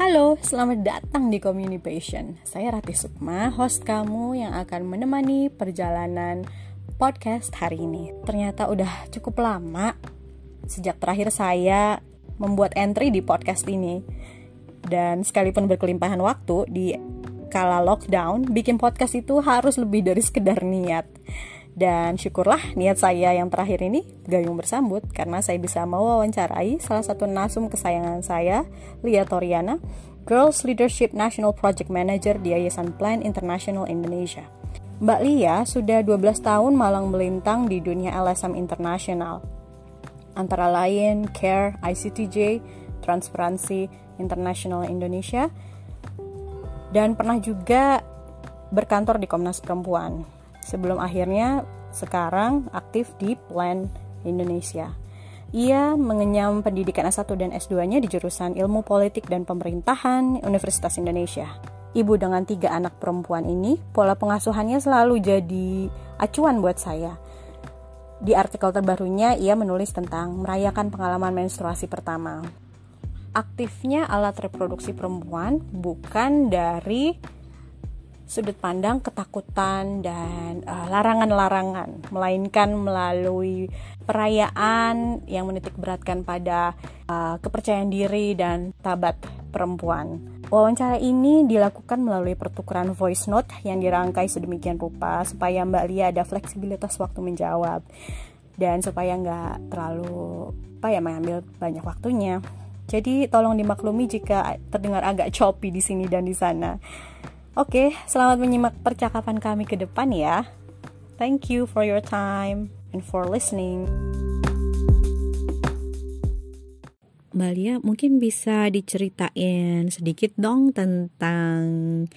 Halo, selamat datang di Communication. Saya Rati Sukma, host kamu yang akan menemani perjalanan podcast hari ini. Ternyata udah cukup lama sejak terakhir saya membuat entry di podcast ini. Dan sekalipun berkelimpahan waktu di kala lockdown, bikin podcast itu harus lebih dari sekedar niat. Dan syukurlah niat saya yang terakhir ini gayung bersambut karena saya bisa mewawancarai salah satu nasum kesayangan saya, Lia Toriana, Girls Leadership National Project Manager di Yayasan Plan International Indonesia. Mbak Lia sudah 12 tahun malang melintang di dunia LSM internasional. Antara lain CARE, ICTJ, Transparency International Indonesia, dan pernah juga berkantor di Komnas Perempuan sebelum akhirnya sekarang aktif di Plan Indonesia. Ia mengenyam pendidikan S1 dan S2-nya di jurusan Ilmu Politik dan Pemerintahan Universitas Indonesia. Ibu dengan tiga anak perempuan ini, pola pengasuhannya selalu jadi acuan buat saya. Di artikel terbarunya, ia menulis tentang merayakan pengalaman menstruasi pertama. Aktifnya alat reproduksi perempuan bukan dari sudut pandang ketakutan dan uh, larangan-larangan, melainkan melalui perayaan yang menitik beratkan pada uh, kepercayaan diri dan tabat perempuan. Wawancara ini dilakukan melalui pertukaran voice note yang dirangkai sedemikian rupa supaya Mbak Lia ada fleksibilitas waktu menjawab dan supaya nggak terlalu apa ya mengambil banyak waktunya. Jadi tolong dimaklumi jika terdengar agak choppy di sini dan di sana. Oke, selamat menyimak percakapan kami ke depan ya. Thank you for your time and for listening. Mbak Lia, mungkin bisa diceritain sedikit dong tentang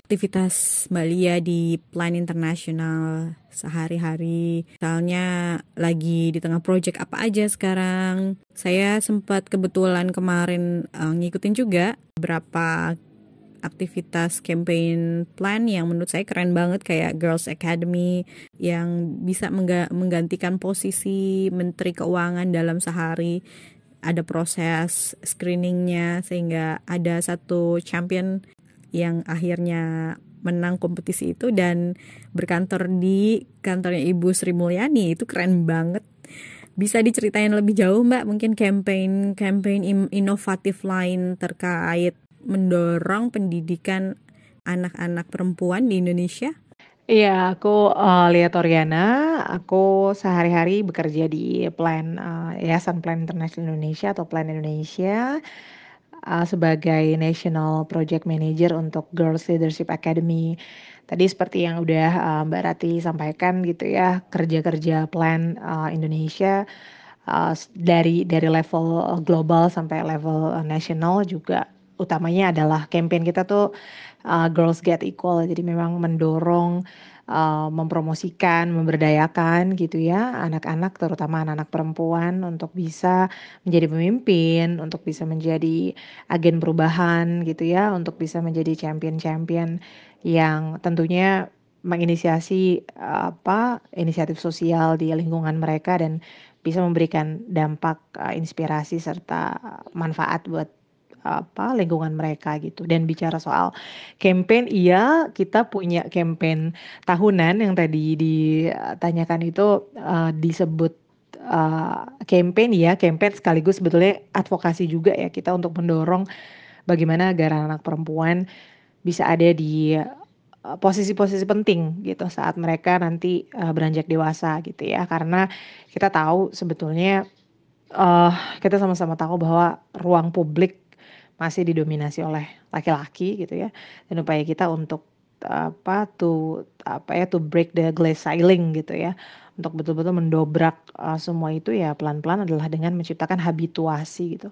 aktivitas Mbak Lia di Plan Internasional sehari-hari. Misalnya lagi di tengah project apa aja sekarang. Saya sempat kebetulan kemarin uh, ngikutin juga berapa aktivitas campaign plan yang menurut saya keren banget kayak Girls Academy yang bisa mengga menggantikan posisi Menteri Keuangan dalam sehari. Ada proses screeningnya sehingga ada satu champion yang akhirnya menang kompetisi itu dan berkantor di kantornya Ibu Sri Mulyani. Itu keren banget. Bisa diceritain lebih jauh Mbak mungkin campaign campaign inovatif lain terkait mendorong pendidikan anak-anak perempuan di Indonesia? Iya, aku uh, Lia Toriana. Aku sehari-hari bekerja di Plan uh, Yayasan Plan International Indonesia atau Plan Indonesia uh, sebagai National Project Manager untuk Girls Leadership Academy. Tadi seperti yang udah uh, Mbak Rati sampaikan gitu ya, kerja-kerja Plan uh, Indonesia uh, dari dari level global sampai level uh, nasional juga utamanya adalah campaign kita tuh uh, Girls Get Equal. Jadi memang mendorong uh, mempromosikan, memberdayakan gitu ya anak-anak terutama anak-anak perempuan untuk bisa menjadi pemimpin, untuk bisa menjadi agen perubahan gitu ya, untuk bisa menjadi champion-champion yang tentunya menginisiasi apa inisiatif sosial di lingkungan mereka dan bisa memberikan dampak uh, inspirasi serta manfaat buat apa lingkungan mereka gitu. Dan bicara soal campaign, iya kita punya campaign tahunan yang tadi ditanyakan itu uh, disebut uh, campaign ya, campaign sekaligus sebetulnya advokasi juga ya kita untuk mendorong bagaimana agar anak, perempuan bisa ada di posisi-posisi penting gitu saat mereka nanti uh, beranjak dewasa gitu ya karena kita tahu sebetulnya uh, kita sama-sama tahu bahwa ruang publik masih didominasi oleh laki-laki gitu ya. Dan upaya kita untuk apa tuh apa ya to break the glass ceiling gitu ya. Untuk betul-betul mendobrak uh, semua itu ya pelan-pelan adalah dengan menciptakan habituasi gitu.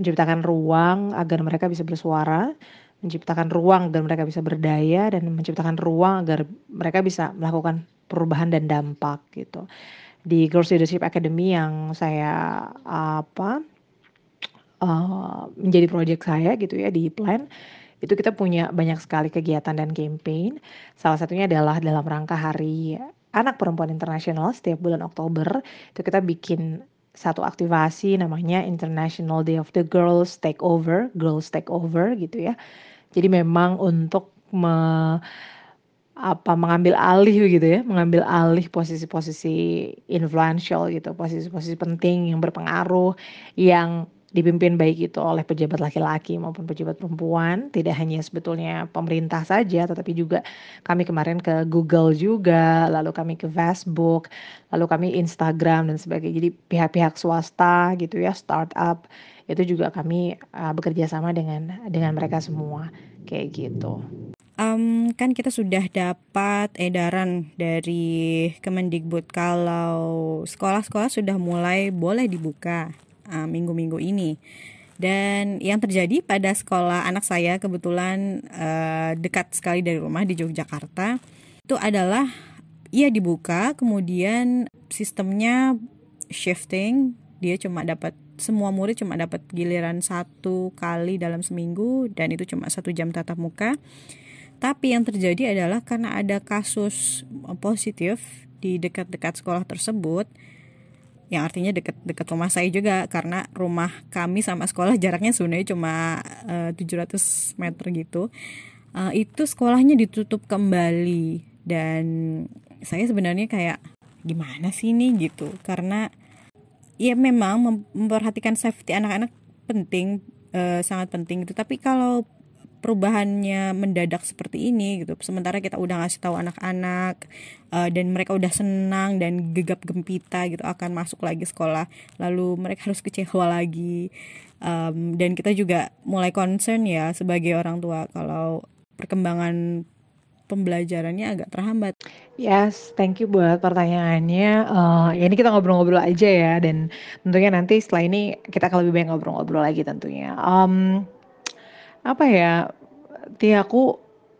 Menciptakan ruang agar mereka bisa bersuara menciptakan ruang agar mereka bisa berdaya dan menciptakan ruang agar mereka bisa melakukan perubahan dan dampak gitu. Di Girls Leadership Academy yang saya apa uh, menjadi proyek saya gitu ya di Plan, itu kita punya banyak sekali kegiatan dan campaign. Salah satunya adalah dalam rangka Hari Anak Perempuan Internasional setiap bulan Oktober, itu kita bikin satu aktivasi namanya International Day of the Girls Takeover, Girls Takeover gitu ya. Jadi memang untuk me, apa mengambil alih gitu ya, mengambil alih posisi-posisi influential gitu, posisi-posisi penting yang berpengaruh yang dipimpin baik itu oleh pejabat laki-laki maupun pejabat perempuan. Tidak hanya sebetulnya pemerintah saja tetapi juga kami kemarin ke Google juga lalu kami ke Facebook lalu kami Instagram dan sebagainya. Jadi pihak-pihak swasta gitu ya startup itu juga kami uh, bekerja sama dengan dengan mereka semua. Kayak gitu. Um, kan kita sudah dapat edaran dari Kemendikbud kalau sekolah-sekolah sudah mulai boleh dibuka Uh, minggu-minggu uh, ini. Dan yang terjadi pada sekolah anak saya kebetulan uh, dekat sekali dari rumah di Yogyakarta itu adalah ia dibuka kemudian sistemnya shifting dia cuma dapat semua murid cuma dapat giliran satu kali dalam seminggu dan itu cuma satu jam tatap muka tapi yang terjadi adalah karena ada kasus positif di dekat-dekat sekolah tersebut yang artinya dekat-dekat rumah saya juga karena rumah kami sama sekolah jaraknya sebenarnya cuma uh, eh, 700 meter gitu. Uh, itu sekolahnya ditutup kembali. Dan saya sebenarnya kayak gimana sih ini gitu. Karena ya memang memperhatikan safety anak-anak penting uh, sangat penting itu tapi kalau perubahannya mendadak seperti ini gitu sementara kita udah ngasih tahu anak-anak uh, dan mereka udah senang dan gegap gempita gitu akan masuk lagi sekolah lalu mereka harus kecewa lagi um, dan kita juga mulai concern ya sebagai orang tua kalau perkembangan pembelajarannya agak terhambat. Yes, thank you buat pertanyaannya. Uh, ya ini kita ngobrol-ngobrol aja ya, dan tentunya nanti setelah ini kita akan lebih banyak ngobrol-ngobrol lagi tentunya. Um, apa ya, ti aku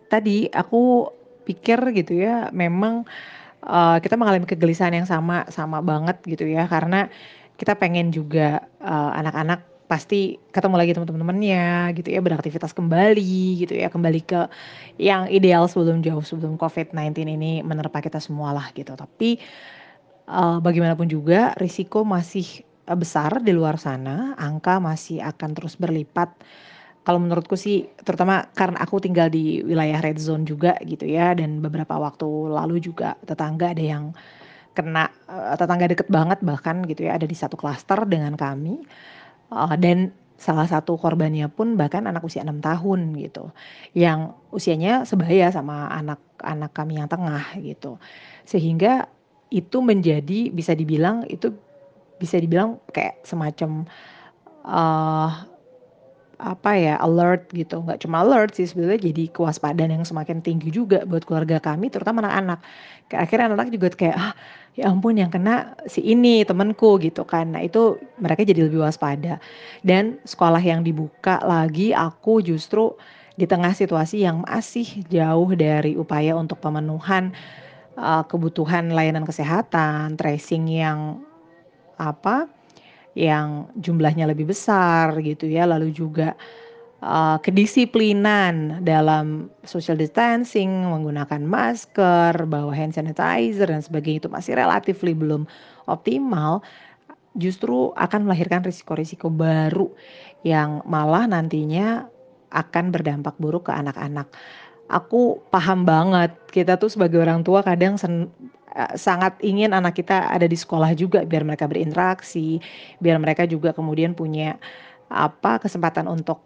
tadi aku pikir gitu ya memang, uh, kita mengalami kegelisahan yang sama sama banget gitu ya. Karena kita pengen juga, uh, anak-anak pasti ketemu lagi teman-temannya gitu ya, beraktivitas kembali gitu ya, kembali ke yang ideal sebelum jauh sebelum COVID-19 ini menerpa kita semua lah gitu. Tapi, uh, bagaimanapun juga risiko masih, besar di luar sana, angka masih akan terus berlipat kalau menurutku sih terutama karena aku tinggal di wilayah red zone juga gitu ya dan beberapa waktu lalu juga tetangga ada yang kena uh, tetangga deket banget bahkan gitu ya ada di satu klaster dengan kami. Uh, dan salah satu korbannya pun bahkan anak usia enam tahun gitu yang usianya sebaya sama anak-anak kami yang tengah gitu. Sehingga itu menjadi bisa dibilang itu bisa dibilang kayak semacam uh, apa ya alert gitu. Nggak cuma alert sih sebetulnya jadi kewaspadaan yang semakin tinggi juga buat keluarga kami terutama anak-anak. Akhirnya anak-anak juga kayak ah ya ampun yang kena si ini temenku gitu kan. Nah itu mereka jadi lebih waspada. Dan sekolah yang dibuka lagi aku justru di tengah situasi yang masih jauh dari upaya untuk pemenuhan uh, kebutuhan layanan kesehatan tracing yang apa yang jumlahnya lebih besar gitu ya, lalu juga uh, kedisiplinan dalam social distancing, menggunakan masker, bawa hand sanitizer dan sebagainya itu masih relatif belum optimal, justru akan melahirkan risiko-risiko baru yang malah nantinya akan berdampak buruk ke anak-anak. Aku paham banget, kita tuh sebagai orang tua kadang sen sangat ingin anak kita ada di sekolah juga biar mereka berinteraksi, biar mereka juga kemudian punya apa kesempatan untuk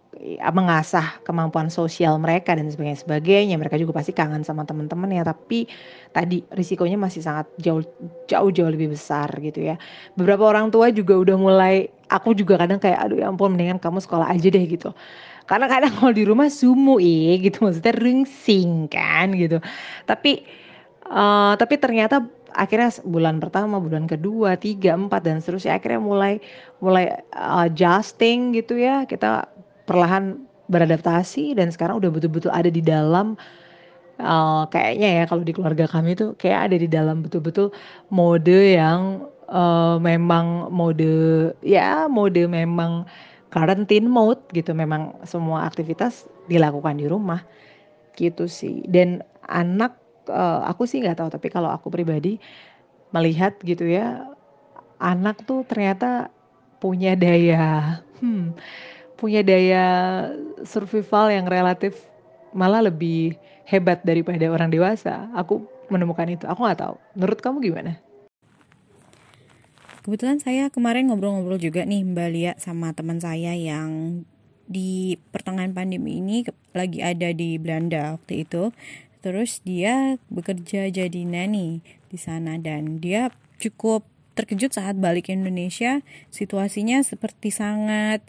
mengasah kemampuan sosial mereka dan sebagainya sebagainya. Mereka juga pasti kangen sama teman-teman ya tapi tadi risikonya masih sangat jauh jauh jauh lebih besar gitu ya. Beberapa orang tua juga udah mulai aku juga kadang kayak aduh ya ampun mendingan kamu sekolah aja deh gitu. Karena kadang kalau di rumah sumu eh gitu maksudnya ringsing kan gitu. Tapi Uh, tapi ternyata akhirnya bulan pertama, bulan kedua, tiga, empat dan seterusnya akhirnya mulai mulai uh, adjusting gitu ya. Kita perlahan beradaptasi dan sekarang udah betul-betul ada di dalam uh, kayaknya ya kalau di keluarga kami tuh kayak ada di dalam betul-betul mode yang uh, memang mode ya mode memang quarantine mode gitu. Memang semua aktivitas dilakukan di rumah gitu sih. Dan anak uh, aku sih nggak tahu tapi kalau aku pribadi melihat gitu ya anak tuh ternyata punya daya, hmm, punya daya survival yang relatif malah lebih hebat daripada orang dewasa. Aku menemukan itu. Aku nggak tahu. Menurut kamu gimana? Kebetulan saya kemarin ngobrol-ngobrol juga nih Mbak Lia sama teman saya yang di pertengahan pandemi ini lagi ada di Belanda waktu itu. Terus dia bekerja jadi nani di sana dan dia cukup terkejut saat balik ke Indonesia situasinya seperti sangat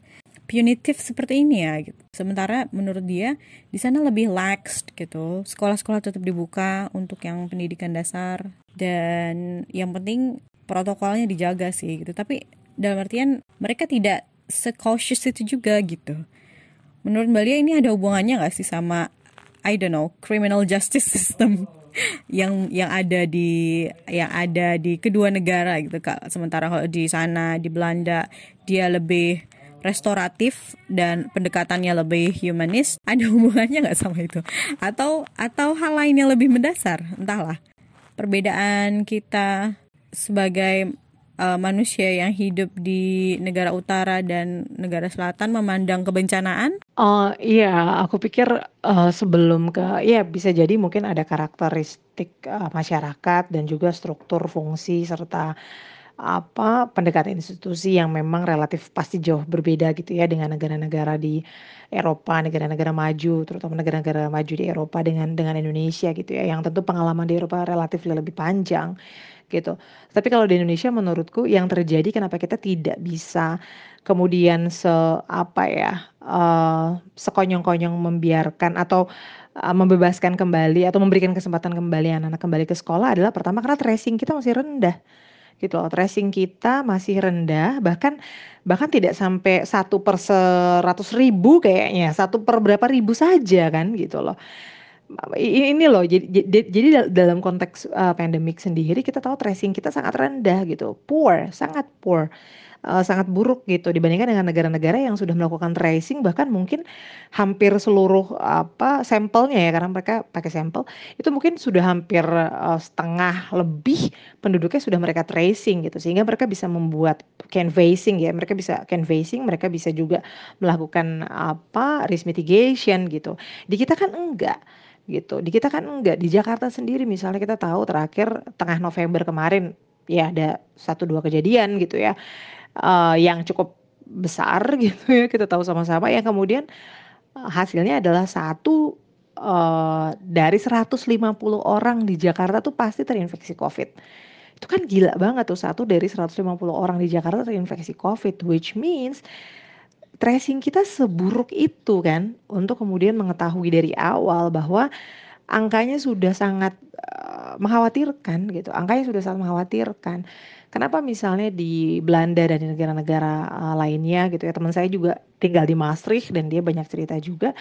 punitif seperti ini ya gitu. Sementara menurut dia di sana lebih lax gitu. Sekolah-sekolah tetap dibuka untuk yang pendidikan dasar dan yang penting protokolnya dijaga sih gitu tapi dalam artian mereka tidak secautious itu juga gitu menurut Mbak Lia ini ada hubungannya nggak sih sama I don't know criminal justice system yang yang ada di yang ada di kedua negara gitu kak. Sementara kalau di sana di Belanda dia lebih restoratif dan pendekatannya lebih humanis. Ada hubungannya nggak sama itu? Atau atau hal lain yang lebih mendasar? Entahlah. Perbedaan kita sebagai uh, manusia yang hidup di negara utara dan negara selatan memandang kebencanaan? Oh iya, aku pikir uh, sebelum ke, ya bisa jadi mungkin ada karakteristik uh, masyarakat dan juga struktur fungsi serta apa pendekatan institusi yang memang relatif pasti jauh berbeda gitu ya dengan negara-negara di Eropa, negara-negara maju, terutama negara-negara maju di Eropa dengan dengan Indonesia gitu ya, yang tentu pengalaman di Eropa relatif lebih panjang gitu. Tapi kalau di Indonesia menurutku yang terjadi kenapa kita tidak bisa kemudian se apa ya uh, sekonyong-konyong membiarkan atau uh, membebaskan kembali atau memberikan kesempatan kembali anak-anak kembali ke sekolah adalah pertama karena tracing kita masih rendah gitu loh tracing kita masih rendah bahkan bahkan tidak sampai satu per seratus ribu kayaknya satu per berapa ribu saja kan gitu loh ini loh jadi dalam konteks uh, pandemik sendiri kita tahu tracing kita sangat rendah gitu poor sangat poor uh, sangat buruk gitu dibandingkan dengan negara-negara yang sudah melakukan tracing bahkan mungkin hampir seluruh apa sampelnya ya karena mereka pakai sampel itu mungkin sudah hampir uh, setengah lebih penduduknya sudah mereka tracing gitu sehingga mereka bisa membuat canvassing ya mereka bisa canvassing mereka bisa juga melakukan apa risk mitigation gitu. Di kita kan enggak gitu. Di kita kan enggak, di Jakarta sendiri misalnya kita tahu terakhir tengah November kemarin ya ada satu dua kejadian gitu ya uh, yang cukup besar gitu ya kita tahu sama-sama yang kemudian uh, hasilnya adalah satu uh, dari 150 orang di Jakarta tuh pasti terinfeksi COVID. Itu kan gila banget tuh satu dari 150 orang di Jakarta terinfeksi COVID, which means tracing kita seburuk itu kan untuk kemudian mengetahui dari awal bahwa angkanya sudah sangat uh, mengkhawatirkan gitu. Angkanya sudah sangat mengkhawatirkan. Kenapa misalnya di Belanda dan di negara-negara uh, lainnya gitu ya teman saya juga tinggal di Maastricht dan dia banyak cerita juga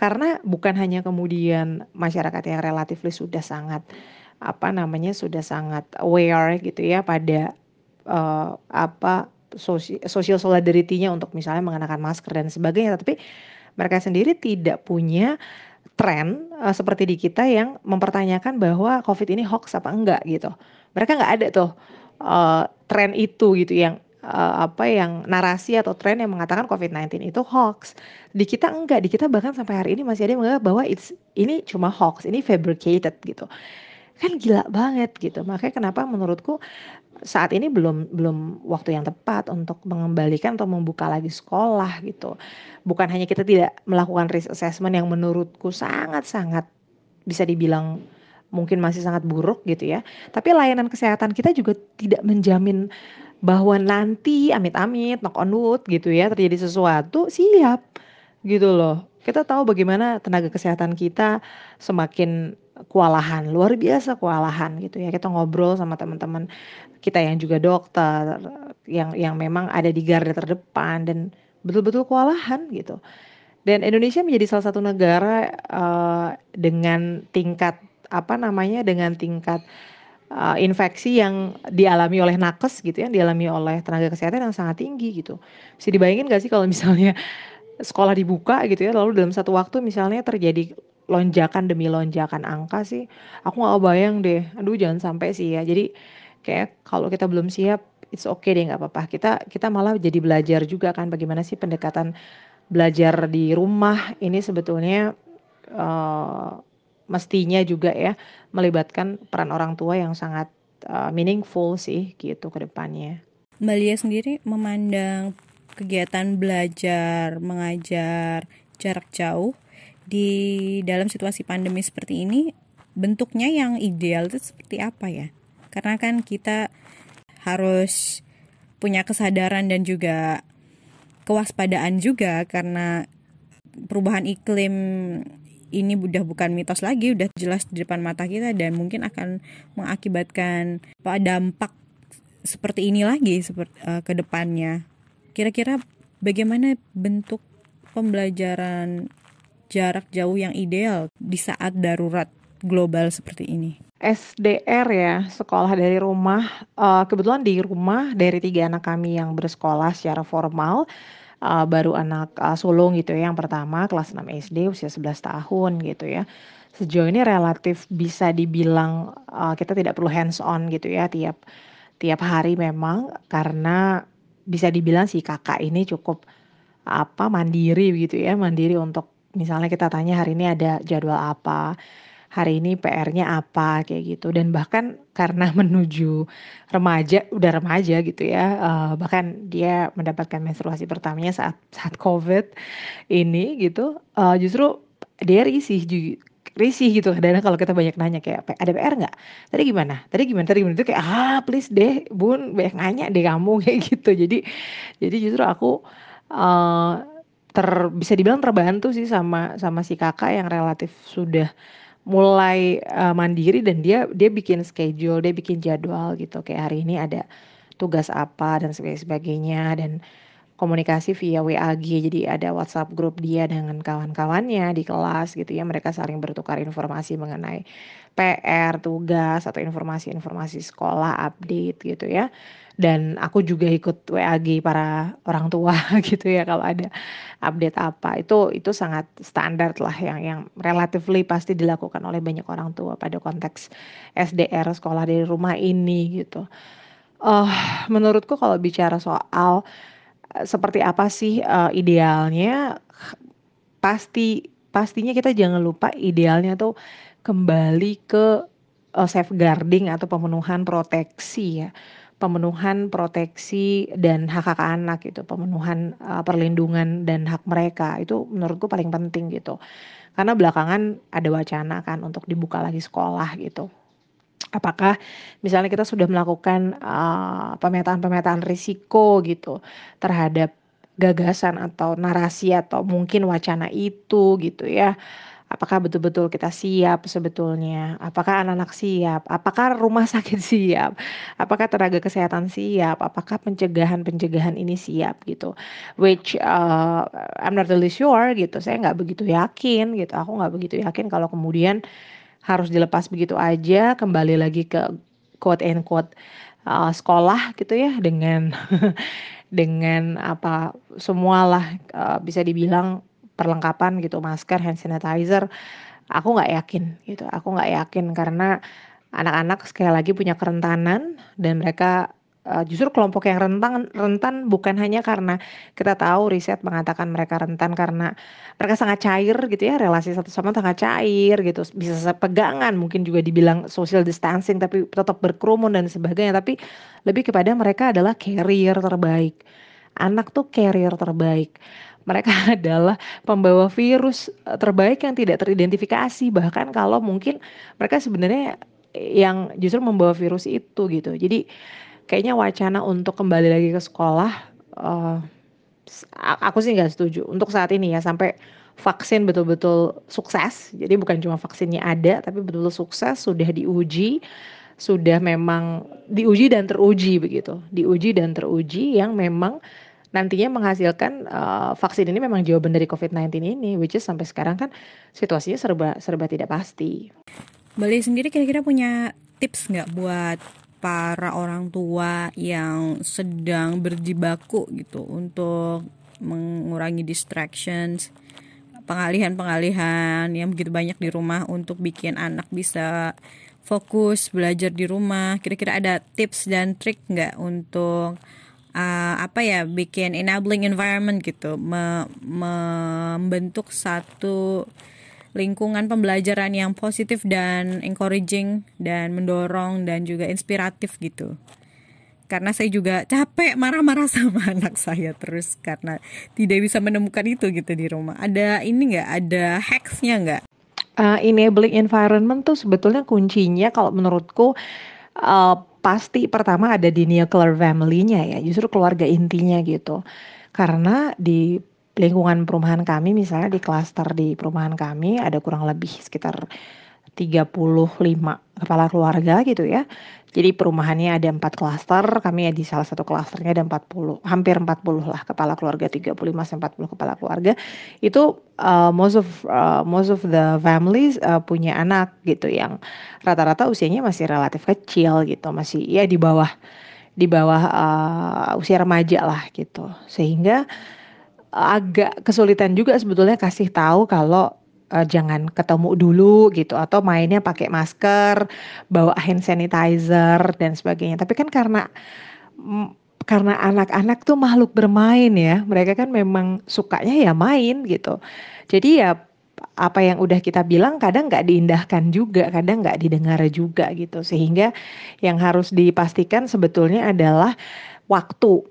karena bukan hanya kemudian masyarakat yang relatif sudah sangat apa namanya sudah sangat aware gitu ya pada uh, apa social solidarity-nya untuk misalnya mengenakan masker dan sebagainya, tapi mereka sendiri tidak punya tren uh, seperti di kita yang mempertanyakan bahwa COVID ini hoax apa enggak gitu. Mereka nggak ada tuh uh, tren itu gitu yang uh, apa yang narasi atau tren yang mengatakan COVID-19 itu hoax. Di kita enggak, di kita bahkan sampai hari ini masih ada yang menganggap bahwa it's ini cuma hoax, ini fabricated gitu. Kan gila banget gitu. Makanya kenapa menurutku saat ini belum belum waktu yang tepat untuk mengembalikan atau membuka lagi sekolah gitu. Bukan hanya kita tidak melakukan risk assessment yang menurutku sangat-sangat bisa dibilang mungkin masih sangat buruk gitu ya. Tapi layanan kesehatan kita juga tidak menjamin bahwa nanti amit-amit knock on wood gitu ya terjadi sesuatu siap gitu loh. Kita tahu bagaimana tenaga kesehatan kita semakin kewalahan, luar biasa kewalahan gitu ya. Kita ngobrol sama teman-teman kita yang juga dokter, yang yang memang ada di garda terdepan dan betul-betul kewalahan gitu. Dan Indonesia menjadi salah satu negara uh, dengan tingkat apa namanya dengan tingkat uh, infeksi yang dialami oleh nakes gitu ya, dialami oleh tenaga kesehatan yang sangat tinggi gitu. Bisa dibayangin gak sih kalau misalnya sekolah dibuka gitu ya, lalu dalam satu waktu misalnya terjadi lonjakan demi lonjakan angka sih aku nggak bayang deh. Aduh jangan sampai sih ya. Jadi kayak kalau kita belum siap it's okay deh nggak apa-apa. Kita kita malah jadi belajar juga kan bagaimana sih pendekatan belajar di rumah. Ini sebetulnya uh, mestinya juga ya melibatkan peran orang tua yang sangat uh, meaningful sih gitu ke depannya. Mbak Lia sendiri memandang kegiatan belajar mengajar jarak jauh di dalam situasi pandemi seperti ini bentuknya yang ideal itu seperti apa ya? Karena kan kita harus punya kesadaran dan juga kewaspadaan juga karena perubahan iklim ini udah bukan mitos lagi, udah jelas di depan mata kita dan mungkin akan mengakibatkan dampak seperti ini lagi seperti uh, ke depannya. Kira-kira bagaimana bentuk pembelajaran jarak jauh yang ideal di saat darurat global seperti ini? SDR ya, sekolah dari rumah. Uh, kebetulan di rumah dari tiga anak kami yang bersekolah secara formal, uh, baru anak uh, sulung gitu ya, yang pertama kelas 6 SD usia 11 tahun gitu ya. Sejauh ini relatif bisa dibilang uh, kita tidak perlu hands on gitu ya tiap tiap hari memang karena bisa dibilang si kakak ini cukup apa mandiri gitu ya, mandiri untuk misalnya kita tanya hari ini ada jadwal apa? Hari ini PR-nya apa? Kayak gitu. Dan bahkan karena menuju remaja udah remaja gitu ya uh, bahkan dia mendapatkan menstruasi pertamanya saat saat COVID ini gitu uh, justru dia risih juga risih gitu. Kadang kalau kita banyak nanya kayak ada PR nggak? Tadi gimana? Tadi gimana? Tadi gimana? Itu kayak ah please deh bun banyak nanya deh kamu. Kayak gitu. Jadi jadi justru aku uh, ter bisa dibilang terbantu sih sama sama si kakak yang relatif sudah mulai uh, mandiri dan dia dia bikin schedule, dia bikin jadwal gitu. Kayak hari ini ada tugas apa dan sebagainya dan komunikasi via WAG. Jadi ada WhatsApp grup dia dengan kawan-kawannya di kelas gitu ya. Mereka saling bertukar informasi mengenai PR, tugas atau informasi-informasi sekolah, update gitu ya dan aku juga ikut WAG para orang tua gitu ya kalau ada update apa itu itu sangat standar lah yang yang relatively pasti dilakukan oleh banyak orang tua pada konteks SDR sekolah dari rumah ini gitu. Uh, menurutku kalau bicara soal seperti apa sih uh, idealnya pasti pastinya kita jangan lupa idealnya tuh kembali ke uh, safeguarding atau pemenuhan proteksi ya pemenuhan proteksi dan hak hak anak gitu, pemenuhan uh, perlindungan dan hak mereka itu menurutku paling penting gitu. Karena belakangan ada wacana kan untuk dibuka lagi sekolah gitu. Apakah misalnya kita sudah melakukan uh, pemetaan-pemetaan risiko gitu terhadap gagasan atau narasi atau mungkin wacana itu gitu ya? Apakah betul-betul kita siap sebetulnya, apakah anak-anak siap, apakah rumah sakit siap, apakah tenaga kesehatan siap, apakah pencegahan-pencegahan ini siap gitu. Which uh, I'm not really sure gitu, saya nggak begitu yakin gitu, aku nggak begitu yakin kalau kemudian harus dilepas begitu aja, kembali lagi ke quote and quote uh, sekolah gitu ya dengan dengan apa semualah uh, bisa dibilang perlengkapan gitu masker hand sanitizer aku nggak yakin gitu. Aku nggak yakin karena anak-anak sekali lagi punya kerentanan dan mereka uh, justru kelompok yang rentan rentan bukan hanya karena kita tahu riset mengatakan mereka rentan karena mereka sangat cair gitu ya relasi satu sama sangat cair gitu. Bisa sepegangan mungkin juga dibilang social distancing tapi tetap berkerumun dan sebagainya. Tapi lebih kepada mereka adalah carrier terbaik. Anak tuh carrier terbaik. Mereka adalah pembawa virus eh, terbaik yang tidak teridentifikasi. Bahkan kalau mungkin mereka sebenarnya yang justru membawa virus itu gitu. Jadi kayaknya wacana untuk kembali lagi ke sekolah uh, aku sih nggak setuju. Untuk saat ini ya sampai vaksin betul-betul sukses. Jadi bukan cuma vaksinnya ada tapi betul-betul sukses sudah diuji sudah memang diuji dan teruji begitu. Diuji dan teruji yang memang nantinya menghasilkan uh, vaksin ini memang jawaban dari COVID-19 ini, which is sampai sekarang kan situasinya serba serba tidak pasti. Bali sendiri kira-kira punya tips nggak buat para orang tua yang sedang berjibaku gitu untuk mengurangi distractions, pengalihan-pengalihan yang begitu banyak di rumah untuk bikin anak bisa fokus belajar di rumah. Kira-kira ada tips dan trik nggak untuk uh, apa ya bikin enabling environment gitu me membentuk satu lingkungan pembelajaran yang positif dan encouraging dan mendorong dan juga inspiratif gitu. Karena saya juga capek marah-marah sama anak saya terus karena tidak bisa menemukan itu gitu di rumah. Ada ini nggak? Ada hacksnya nggak? Uh, enabling environment tuh sebetulnya kuncinya kalau menurutku uh, pasti pertama ada di nuclear family-nya ya, justru keluarga intinya gitu. Karena di lingkungan perumahan kami misalnya di klaster di perumahan kami ada kurang lebih sekitar 35 kepala keluarga gitu ya. Jadi perumahannya ada empat klaster, kami ya di salah satu klasternya ada 40, hampir 40 lah kepala keluarga, 35 sampai 40 kepala keluarga. Itu uh, most of uh, most of the families uh, punya anak gitu yang rata-rata usianya masih relatif kecil gitu, masih ya di bawah di bawah uh, usia remaja lah gitu. Sehingga agak kesulitan juga sebetulnya kasih tahu kalau uh, jangan ketemu dulu gitu atau mainnya pakai masker, bawa hand sanitizer dan sebagainya. Tapi kan karena mm, karena anak-anak tuh makhluk bermain ya, mereka kan memang sukanya ya main gitu. Jadi ya apa yang udah kita bilang kadang nggak diindahkan juga, kadang nggak didengar juga gitu. Sehingga yang harus dipastikan sebetulnya adalah waktu.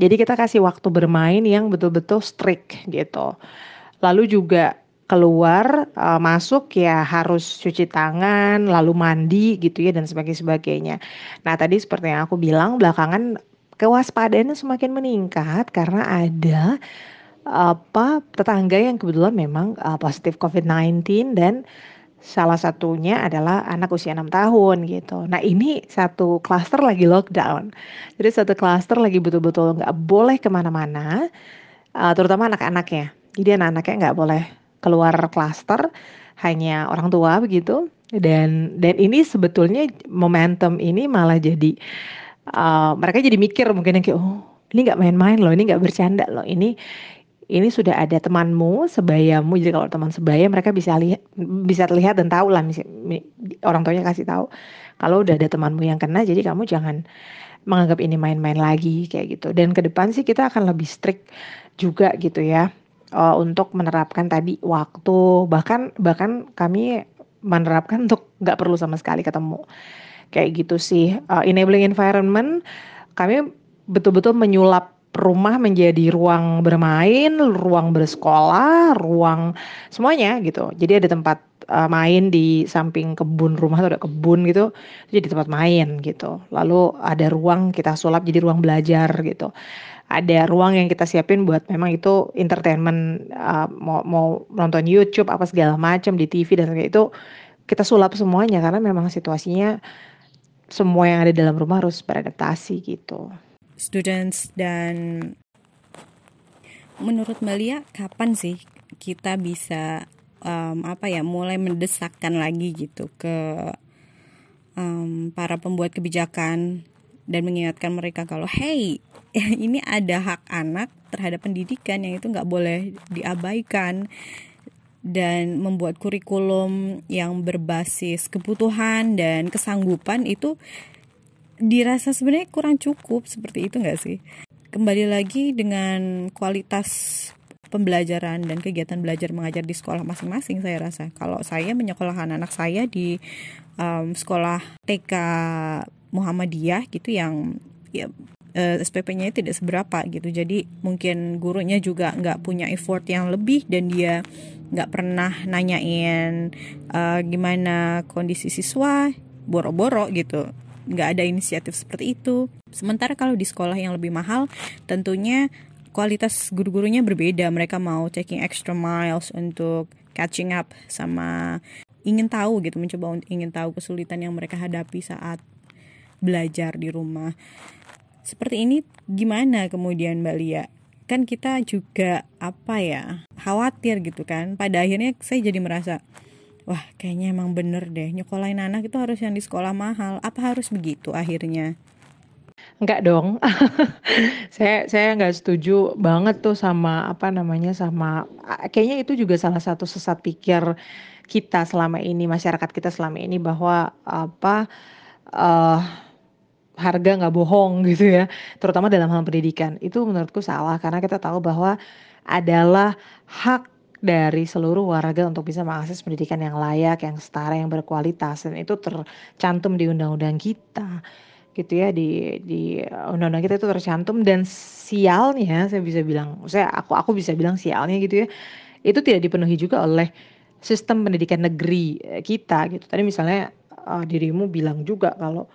Jadi kita kasih waktu bermain yang betul-betul strict gitu. Lalu juga keluar uh, masuk ya harus cuci tangan lalu mandi gitu ya dan sebagainya sebagainya. Nah tadi seperti yang aku bilang belakangan kewaspadaannya semakin meningkat karena ada apa tetangga yang kebetulan memang uh, positif COVID-19 dan salah satunya adalah anak usia 6 tahun gitu. Nah ini satu klaster lagi lockdown. Jadi satu klaster lagi betul-betul nggak boleh ke mana-mana, uh, terutama anak-anaknya. Jadi anak-anaknya nggak boleh keluar klaster hanya orang tua begitu dan dan ini sebetulnya momentum ini malah jadi uh, mereka jadi mikir mungkin yang kayak oh ini nggak main-main loh ini nggak bercanda loh ini ini sudah ada temanmu sebayamu. Jadi kalau teman sebaya mereka bisa lihat bisa terlihat dan tahu lah orang tuanya kasih tahu. Kalau udah ada temanmu yang kena jadi kamu jangan menganggap ini main-main lagi kayak gitu. Dan ke depan sih kita akan lebih strict juga gitu ya uh, untuk menerapkan tadi waktu. Bahkan bahkan kami menerapkan untuk nggak perlu sama sekali ketemu. Kayak gitu sih uh, enabling environment kami betul-betul menyulap rumah menjadi ruang bermain, ruang bersekolah, ruang semuanya gitu. Jadi ada tempat uh, main di samping kebun rumah tuh ada kebun gitu, jadi tempat main gitu. Lalu ada ruang kita sulap jadi ruang belajar gitu ada ruang yang kita siapin buat memang itu entertainment uh, mau mau nonton YouTube apa segala macam di TV dan kayak itu kita sulap semuanya karena memang situasinya semua yang ada dalam rumah harus beradaptasi gitu. Students dan menurut Melia kapan sih kita bisa um, apa ya mulai mendesakkan lagi gitu ke um, para pembuat kebijakan dan mengingatkan mereka kalau hey ini ada hak anak terhadap pendidikan yang itu nggak boleh diabaikan dan membuat kurikulum yang berbasis kebutuhan dan kesanggupan itu dirasa sebenarnya kurang cukup seperti itu nggak sih? Kembali lagi dengan kualitas pembelajaran dan kegiatan belajar mengajar di sekolah masing-masing saya rasa. Kalau saya menyekolahkan anak saya di um, sekolah TK Muhammadiyah gitu yang ya uh, eh, SPP-nya tidak seberapa gitu. Jadi mungkin gurunya juga nggak punya effort yang lebih dan dia nggak pernah nanyain uh, gimana kondisi siswa boro-boro gitu nggak ada inisiatif seperti itu. Sementara kalau di sekolah yang lebih mahal tentunya kualitas guru-gurunya berbeda. Mereka mau taking extra miles untuk catching up sama ingin tahu gitu mencoba ingin tahu kesulitan yang mereka hadapi saat belajar di rumah. Seperti ini gimana kemudian Mbak Lia? Kan kita juga apa ya khawatir gitu kan. Pada akhirnya saya jadi merasa wah kayaknya emang bener deh. Nyekolahin anak itu harus yang di sekolah mahal. Apa harus begitu akhirnya? Enggak dong. saya saya nggak setuju banget tuh sama apa namanya sama kayaknya itu juga salah satu sesat pikir kita selama ini masyarakat kita selama ini bahwa apa uh, harga nggak bohong gitu ya terutama dalam hal pendidikan. Itu menurutku salah karena kita tahu bahwa adalah hak dari seluruh warga untuk bisa mengakses pendidikan yang layak, yang setara, yang berkualitas. Dan itu tercantum di undang-undang kita gitu ya di di undang-undang kita itu tercantum. Dan sialnya saya bisa bilang saya aku aku bisa bilang sialnya gitu ya itu tidak dipenuhi juga oleh sistem pendidikan negeri eh, kita gitu. Tadi misalnya uh, dirimu bilang juga kalau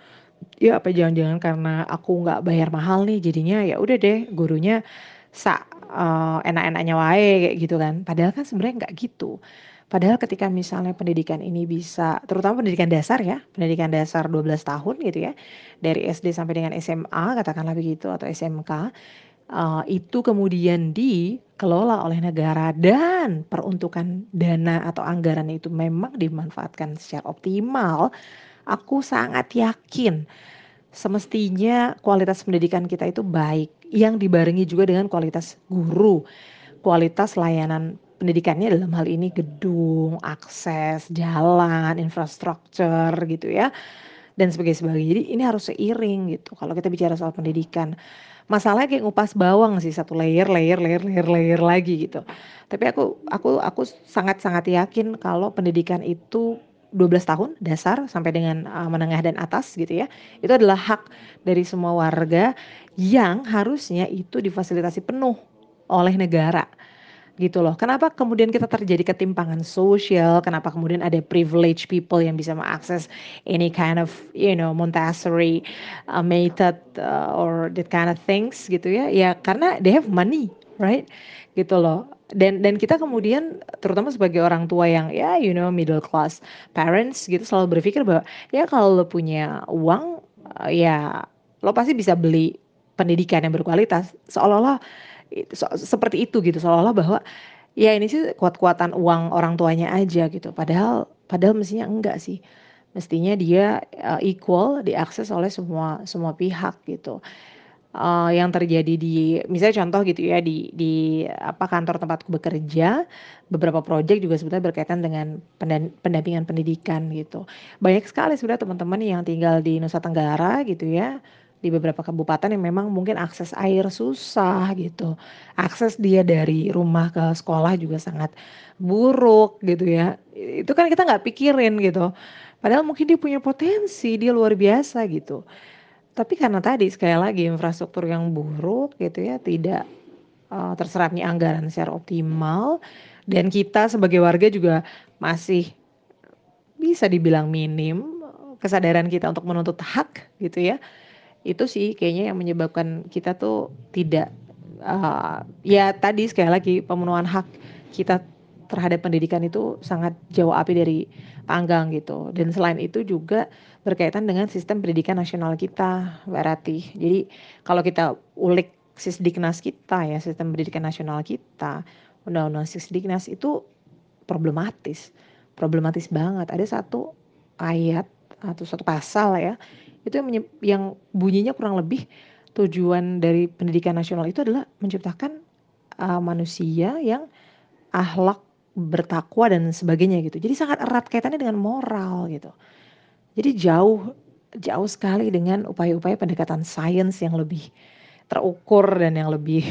ya apa jangan-jangan karena aku nggak bayar mahal nih jadinya ya udah deh gurunya sa uh, enak-enaknya wae kayak gitu kan. Padahal kan sebenarnya nggak gitu. Padahal ketika misalnya pendidikan ini bisa, terutama pendidikan dasar ya, pendidikan dasar 12 tahun gitu ya, dari SD sampai dengan SMA katakanlah begitu atau SMK, uh, eh, itu kemudian dikelola oleh negara dan peruntukan dana atau anggaran itu memang dimanfaatkan secara optimal, aku sangat yakin semestinya kualitas pendidikan kita itu baik yang dibarengi juga dengan kualitas guru, kualitas layanan pendidikannya dalam hal ini gedung, akses, jalan, infrastruktur gitu ya dan sebagainya sebagainya. Jadi ini harus seiring gitu. Kalau kita bicara soal pendidikan, masalahnya kayak ngupas bawang sih satu layer, layer, layer, layer, layer lagi gitu. Tapi aku aku aku sangat sangat yakin kalau pendidikan itu 12 tahun dasar sampai dengan uh, menengah dan atas gitu ya. Itu adalah hak dari semua warga yang harusnya itu difasilitasi penuh oleh negara gitu loh. Kenapa kemudian kita terjadi ketimpangan sosial? Kenapa kemudian ada privilege people yang bisa mengakses any kind of you know Montessori uh, method uh, or that kind of things gitu ya? Ya karena they have money, right? Gitu loh. Dan dan kita kemudian terutama sebagai orang tua yang ya you know middle class parents gitu selalu berpikir bahwa ya kalau lo punya uang uh, ya lo pasti bisa beli pendidikan yang berkualitas. Seolah-olah seperti itu gitu. Seolah-olah bahwa ya ini sih kuat-kuatan uang orang tuanya aja gitu. Padahal padahal mestinya enggak sih. Mestinya dia uh, equal diakses oleh semua semua pihak gitu uh, yang terjadi di misalnya contoh gitu ya di di apa kantor tempatku bekerja beberapa proyek juga sebetulnya berkaitan dengan pendampingan pendidikan gitu banyak sekali sudah teman-teman yang tinggal di Nusa Tenggara gitu ya di beberapa kabupaten yang memang mungkin akses air susah gitu. Akses dia dari rumah ke sekolah juga sangat buruk gitu ya. Itu kan kita nggak pikirin gitu. Padahal mungkin dia punya potensi, dia luar biasa gitu. Tapi karena tadi sekali lagi infrastruktur yang buruk gitu ya, tidak uh, terserapnya anggaran secara optimal dan kita sebagai warga juga masih bisa dibilang minim kesadaran kita untuk menuntut hak gitu ya. Itu sih kayaknya yang menyebabkan kita tuh tidak uh, ya tadi sekali lagi pemenuhan hak kita terhadap pendidikan itu sangat jauh api dari panggang gitu. Dan selain itu juga berkaitan dengan sistem pendidikan nasional kita Mbak Rati jadi kalau kita ulik sisdiknas kita ya sistem pendidikan nasional kita undang-undang sisdiknas itu problematis. Problematis banget. Ada satu ayat atau satu pasal ya itu yang, yang bunyinya kurang lebih tujuan dari pendidikan nasional itu adalah menciptakan uh, manusia yang ahlak bertakwa dan sebagainya gitu. Jadi sangat erat kaitannya dengan moral gitu. Jadi jauh jauh sekali dengan upaya-upaya pendekatan sains yang lebih terukur dan yang lebih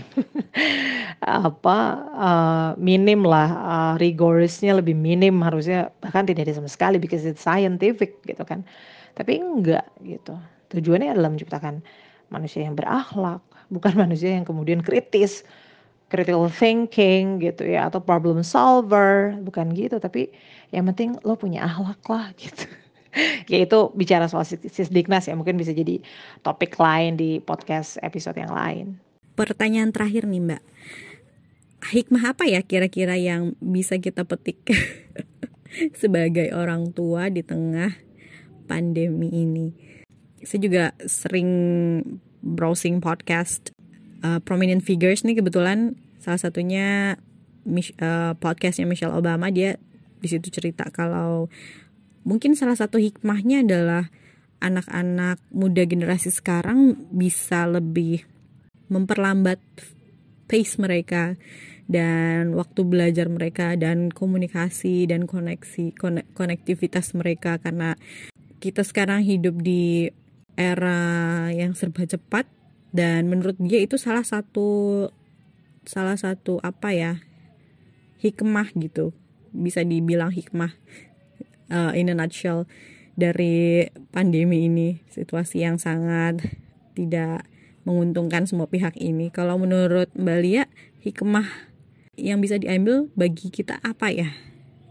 apa uh, minim lah uh, rigorousnya lebih minim harusnya bahkan tidak ada sama sekali because it's scientific gitu kan tapi enggak gitu. Tujuannya adalah menciptakan manusia yang berakhlak, bukan manusia yang kemudian kritis, critical thinking gitu ya atau problem solver, bukan gitu, tapi yang penting lo punya akhlak lah gitu. ya itu bicara soal sisdiknas ya mungkin bisa jadi topik lain di podcast episode yang lain. Pertanyaan terakhir nih Mbak. Hikmah apa ya kira-kira yang bisa kita petik sebagai orang tua di tengah pandemi ini. Saya juga sering browsing podcast uh, prominent figures nih kebetulan salah satunya uh, podcastnya Michelle Obama dia di situ cerita kalau mungkin salah satu hikmahnya adalah anak-anak muda generasi sekarang bisa lebih memperlambat pace mereka dan waktu belajar mereka dan komunikasi dan koneksi konektivitas mereka. Karena kita sekarang hidup di era yang serba cepat dan menurut dia itu salah satu salah satu apa ya hikmah gitu. Bisa dibilang hikmah uh, in a nutshell dari pandemi ini. Situasi yang sangat tidak menguntungkan semua pihak ini. Kalau menurut Mbak Lia hikmah yang bisa diambil bagi kita apa ya